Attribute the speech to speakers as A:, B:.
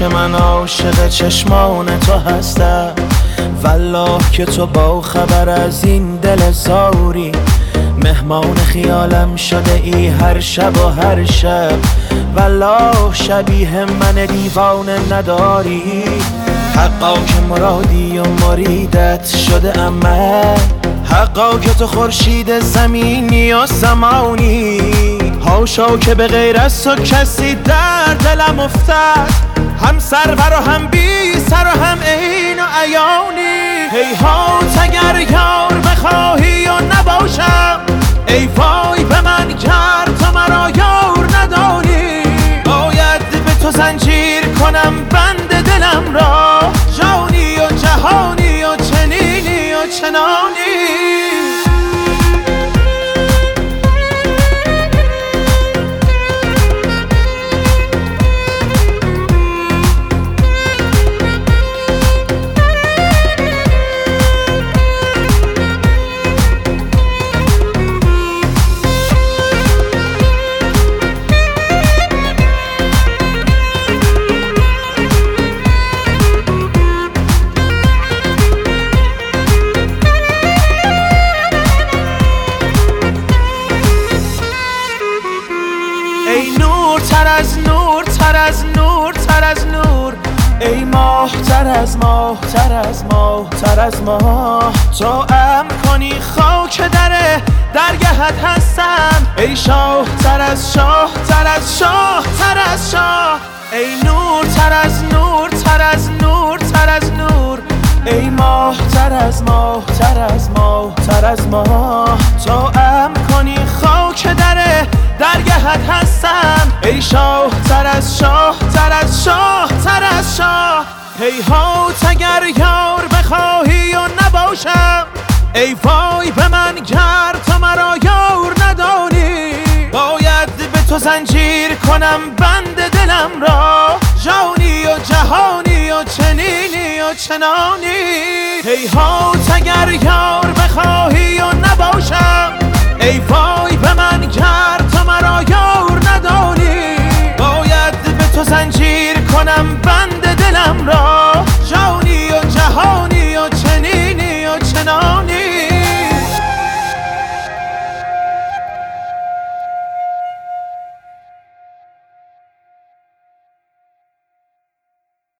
A: که من عاشق چشمان تو هستم. والله که تو با خبر از این دل زاری. مهمان خیالم شده ای هر شب و هر شب. والله شبیه من دیوانه نداری. حقا که مرادی و مریدت شده اما حقا که تو خورشید زمینی و زمانی هاشا که به غیر از تو کسی در دلم افتد هم سرور و هم بی سر و هم عین و عیانی. هیهات اگر یار بخواهی و نباشم. ای ای نور تر از نور تر از نور تر از نور. ای ماه تر از ماه تر از ماه تر از ماه. تو ام کنی خاک دره درگهت هستم. ای شاه تر از شاه تر از شاه تر از شاه. ای نور تر از نور تر از نور تر از نور. ای ماه تر از ماه تر از ماه تر از ماه. تو ام درگهت هستم. ای شاه تر از شاه تر از شاه تر از شاه. هیهات اگر یار بخواهی و نباشم. ای وای به من گر تو مرا یار ندانی. باید به تو زنجیر کنم بند دلم را. جانی و جهانی و چنینی و چنانی. هیهات اگر یار بخواهی و نباشم. ای وای کنم بند دلم را.